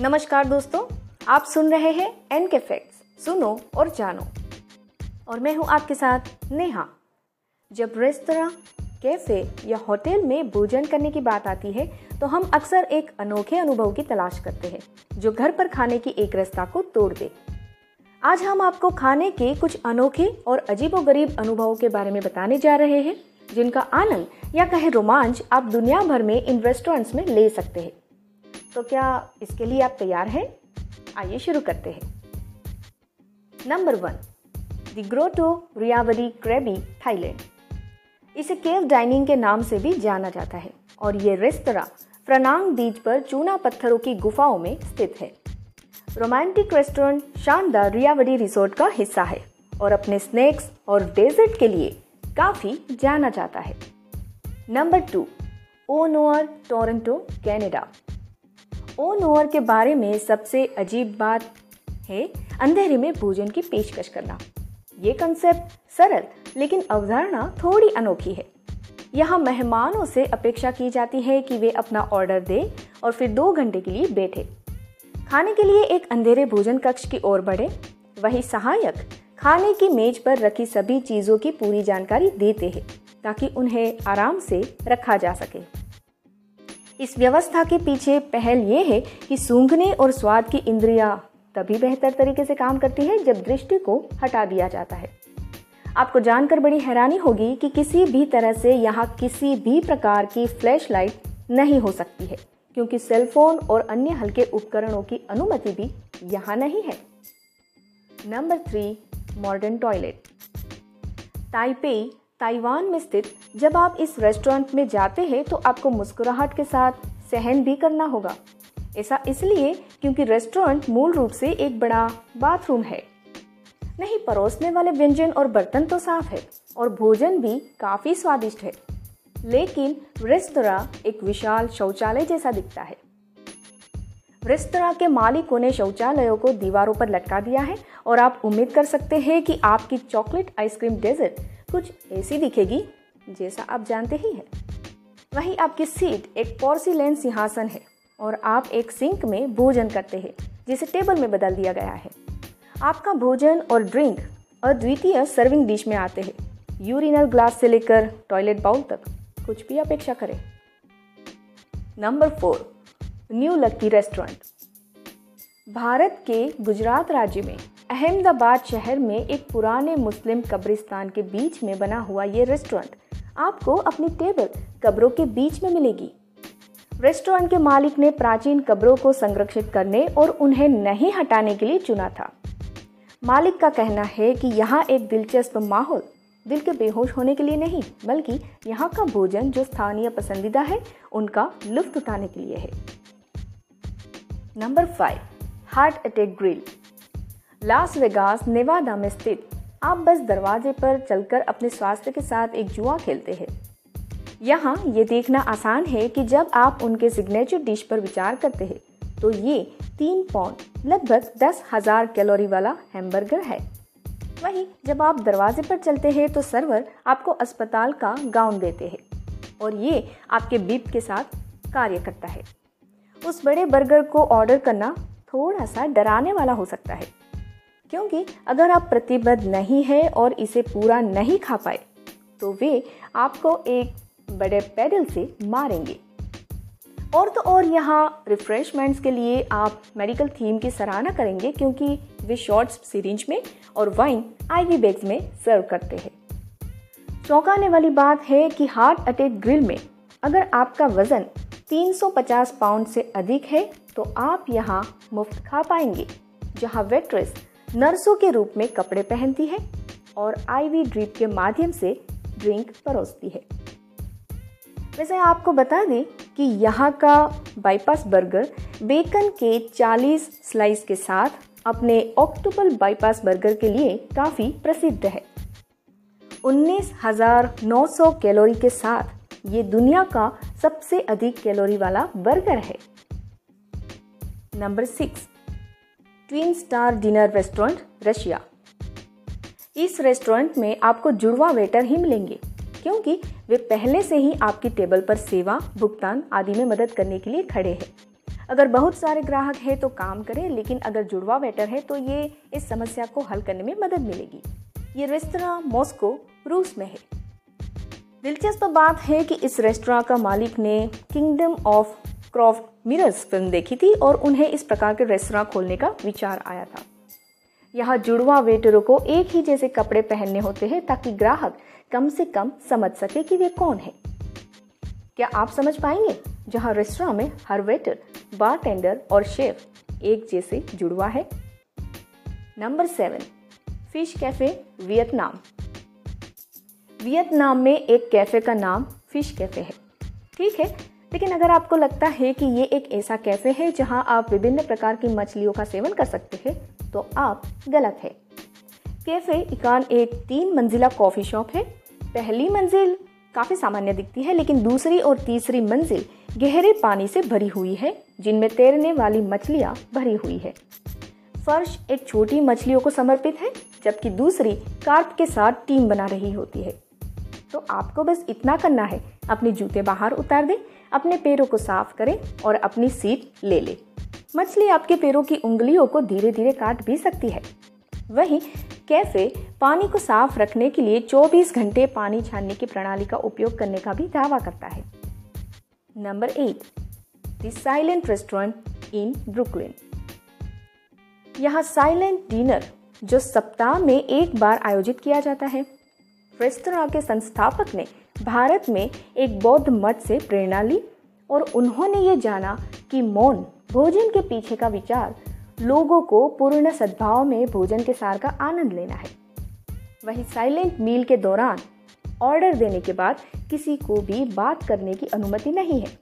नमस्कार दोस्तों, आप सुन रहे हैं एन के फैक्ट्स सुनो और जानो। और मैं हूँ आपके साथ नेहा। जब रेस्तरा कैफ़े या होटल में भोजन करने की बात आती है तो हम अक्सर एक अनोखे अनुभव की तलाश करते हैं, जो घर पर खाने की एक रास्ता को तोड़ दे। आज हम आपको खाने के कुछ अनोखे और अजीबोगरीब अनुभवों के बारे में बताने जा रहे हैं, जिनका आनंद या कहे रोमांच आप दुनिया भर में इन रेस्टोरेंट्स में ले सकते हैं। तो क्या इसके लिए आप तैयार हैं? आइए शुरू करते हैं। Number one the Grotto Rayavadee Krabi Thailand इसे केव डाइनिंग के नाम से भी जाना जाता है और ये रेस्तरा प्रनांग बीच पर चूना पत्थरों की गुफाओं में स्थित है। रोमांटिक रेस्टोरेंट शानदार रियावरी रिसोर्ट का हिस्सा है और अपने स्नैक्स और डेजर्ट के लिए काफ़ी जाना जाता है। Number two Onoir Toronto Canada Onoir के बारे में सबसे अजीब बात है अंधेरे में भोजन की पेशकश करना। ये कंसेप्ट सरल, लेकिन अवधारणा थोड़ी अनोखी है। यहाँ मेहमानों से अपेक्षा की जाती है कि वे अपना ऑर्डर दें और फिर दो घंटे के लिए बैठे। खाने के लिए एक अंधेरे भोजन कक्ष की ओर बढ़े। वही सहायक खाने की मेज पर रखी सभी चीज़ों की पूरी जानकारी देते हैं, ताकि उन्हें आराम से रखा जा सके। इस व्यवस्था के पीछे पहल ये है कि सूंघने और स्वाद की इंद्रियाँ तभी बेहतर तरीके से काम करती है जब दृष्टि को हटा दिया जाता है। आपको जानकर बड़ी हैरानी होगी कि किसी भी तरह से यहाँ किसी भी प्रकार की फ्लैश लाइट नहीं हो सकती है, क्योंकि सेलफोन और अन्य हल्के उपकरणों की अनुमति भी यहाँ नहीं है। Number three modern toilet Taipei Taiwan में स्थित, जब आप इस रेस्टोरेंट में जाते हैं तो आपको मुस्कुराहट के साथ सहन भी करना होगा। ऐसा इसलिए क्योंकि रेस्टोरेंट मूल रूप से एक बड़ा बाथरूम है। नहीं, परोसने वाले व्यंजन और बर्तन तो साफ़ है, और भोजन भी काफ़ी स्वादिष्ट है। लेकिन रेस्तरा एक विशाल शौचालय जैसा दिखता है। रेस्तरा के मालिकों ने शौचालयों को दीवारों पर लटका दिया है, और आप उम्मीद कर सकते हैं कि आपकी चॉकलेट आइसक्रीम डेजर्ट कुछ ऐसी दिखेगी जैसा आप जानते ही हैं। वहीं आपकी सीट एक पोर्सिलेन सिंहासन है और आप एक सिंक में भोजन करते हैं, जिसे टेबल में बदल दिया गया है। आपका भोजन और ड्रिंक अद्वितीय सर्विंग डिश में आते हैं। यूरिनल ग्लास से लेकर टॉयलेट बाउल तक कुछ भी अपेक्षा करें। Number four, new lucky restaurant. Bharat के गुजरात राज्य में अहमदाबाद शहर में एक पुराने मुस्लिम कब्रिस्तान के बीच में बना हुआ ये रेस्टोरेंट आपको अपनी टेबल कब्रों के बीच में मिलेगी। रेस्टोरेंट के मालिक ने प्राचीन कब्रों को संरक्षित करने और उन्हें नहीं हटाने के लिए चुना था। मालिक का कहना है कि यहाँ एक दिलचस्प माहौल, दिल के बेहोश होने के लिए नहीं, बल्कि यहाँ का भोजन जो स्थानीय पसंदीदा है, उनका लुफ्त उठाने के लिए है। Number five heart attack grill Las Vegas Nevada में स्थित। आप बस दरवाजे पर चलकर अपने स्वास्थ्य के साथ एक जुआ खेलते हैं। यहाँ ये देखना आसान है कि जब आप उनके सिग्नेचर डिश पर विचार करते हैं तो ये तीन पौंड लगभग दस हज़ार कैलोरी वाला हैमबर्गर है। वहीं जब आप दरवाजे पर चलते हैं तो सर्वर आपको अस्पताल का गाउन देते हैं और ये आपके बीप के साथ कार्य करता है। उस बड़े बर्गर को ऑर्डर करना थोड़ा सा डराने वाला हो सकता है। क्योंकि अगर आप प्रतिबद्ध नहीं है और इसे पूरा नहीं खा पाए तो वे आपको एक बड़े पैडल से मारेंगे। और तो और यहाँ रिफ्रेशमेंट्स के लिए आप मेडिकल थीम की सराहना करेंगे क्योंकि वे शॉर्ट्स सीरिंज में और वाइन आईवी बैग्स में सर्व करते हैं। चौंकाने वाली बात है कि हार्ट अटैक ग्रिल में अगर आपका वज़न 350 पाउंड से अधिक है तो आप यहाँ मुफ़्त खा पाएँगे, जहाँ वेट्रेस नर्सों के रूप में कपड़े पहनती है और आईवी ड्रिप के माध्यम से ड्रिंक परोसती है। वैसे आपको बता दें कि यहाँ का बाईपास बर्गर बेकन के 40 स्लाइस के साथ अपने ऑक्टोपल बाईपास बर्गर के लिए काफ़ी प्रसिद्ध है। 19,900 कैलोरी के साथ ये दुनिया का सबसे अधिक कैलोरी वाला बर्गर है। Number six twin star diner restaurant Russia इस रेस्टोरेंट में आपको जुड़वा वेटर ही मिलेंगे, क्योंकि वे पहले से ही आपकी टेबल पर सेवा, भुगतान आदि में मदद करने के लिए खड़े हैं। अगर बहुत सारे ग्राहक हैं तो काम करें, लेकिन अगर जुड़वा वेटर है तो ये इस समस्या को हल करने में मदद मिलेगी। ये रेस्तरा मॉस्को रूस में है। दिलचस्प बात है कि इस रेस्तरा का मालिक ने kingdom of crooked mirrors film देखी थी और उन्हें इस प्रकार के रेस्तरा खोलने का विचार आया था। यहाँ जुड़वा वेटरों को एक ही जैसे कपड़े पहनने होते हैं ताकि ग्राहक कम से कम समझ सके कि वे कौन है। क्या आप समझ पाएँगे? जहाँ रेस्टोरेंट में हर वेटर बारटेंडर और शेफ एक जैसे जुड़वा है। Number seven fish cafe Vietnam Vietnam में एक कैफ़े का नाम फ़िश कैफ़े है। ठीक है? लेकिन अगर आपको लगता है कि ये एक ऐसा कैफ़े है जहाँ आप विभिन्न प्रकार की मछलियों का सेवन कर सकते हैं तो आप गलत है। कैफ़े इकान एक तीन मंजिला कॉफ़ी शॉप है। पहली मंजिल काफ़ी सामान्य दिखती है, लेकिन दूसरी और तीसरी मंजिल गहरे पानी से भरी हुई है, जिनमें तैरने वाली मछलियाँ भरी हुई है। फर्श एक छोटी मछलियों को समर्पित है, जबकि दूसरी कार्प के साथ टीम बना रही होती है। तो आपको बस इतना करना है। अपने जूते बाहर उतार दें, अपने पैरों को साफ़ करें और अपनी सीट ले लें। मछली आपके पैरों की उंगलियों को धीरे धीरे काट भी सकती है। वहीं कैफ़े पानी को साफ़ रखने के लिए 24 घंटे पानी छानने की प्रणाली का उपयोग करने का भी दावा करता है। Number eight the silent restaurant in Brooklyn. यहाँ साइलेंट डिनर जो सप्ताह में एक बार आयोजित किया जाता है। रेस्तोरां के संस्थापक ने भारत में एक बौद्ध मठ से प्रेरणा ली और उन्होंने ये जाना कि मौन, भोजन के पीछे का विचार, लोगों को पूर्ण सद्भाव में भोजन के सार का आनंद लेना है। वही साइलेंट मील के दौरान ऑर्डर देने के बाद किसी को भी बात करने की अनुमति नहीं है।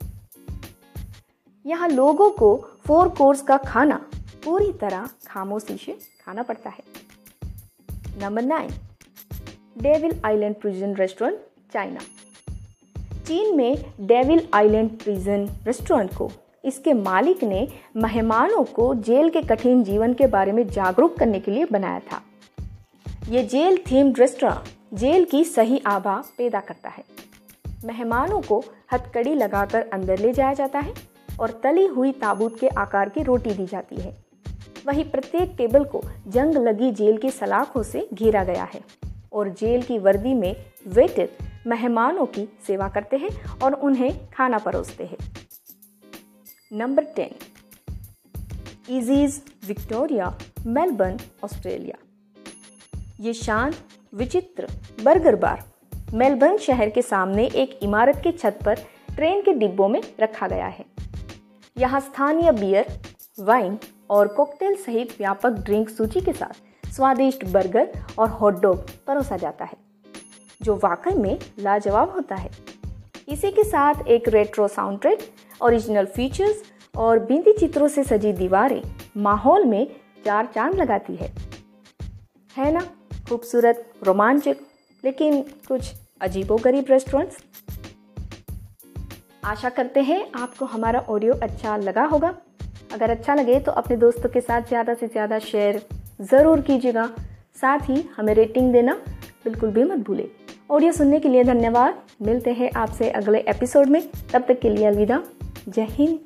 यहाँ लोगों को फोर कोर्स का खाना पूरी तरह खामोशी से खाना पड़ता है। Number nine devil island prison restaurant, China. चीन में डेविल आइलैंड प्रिजन रेस्टोरेंट को इसके मालिक ने मेहमानों को जेल के कठिन जीवन के बारे में जागरूक करने के लिए बनाया था। ये जेल थीम रेस्टोरेंट जेल की सही आभा पैदा करता है। मेहमानों को हथकड़ी लगाकर अंदर ले जाया जाता है और तली हुई ताबूत के आकार की रोटी दी जाती है। वही प्रत्येक टेबल को जंग लगी जेल की सलाखों से घेरा गया है। और जेल की वर्दी में वेटर मेहमानों की सेवा करते हैं और उन्हें खाना परोसते हैं। Number ten Easey's Victoria Melbourne Australia ये शांत, विचित्र बर्गर बार मेलबर्न शहर के सामने एक इमारत के छत पर ट्रेन के डिब्बों में रखा गया है। यहाँ स्थानीय बियर वाइन और कॉकटेल सहित व्यापक ड्रिंक सूची के साथ स्वादिष्ट बर्गर और हॉटडॉग परोसा जाता है, जो वाकई में लाजवाब होता है। इसी के साथ एक retro sound track original features और बिंदी चित्रों से सजी दीवारें माहौल में चार चाँद लगाती है। है ना? खूबसूरत, रोमांचक, लेकिन कुछ अजीबो गरीब रेस्टोरेंट्स आशा करते हैं आपको हमारा ऑडियो अच्छा लगा होगा। अगर अच्छा लगे तो अपने दोस्तों के साथ ज़्यादा से ज़्यादा शेयर ज़रूर कीजिएगा। साथ ही हमें रेटिंग देना बिल्कुल भी मत भूलें ऑडियो सुनने के लिए धन्यवाद। मिलते हैं आपसे अगले एपिसोड में। तब तक के लिए अलविदा। जय हिंद।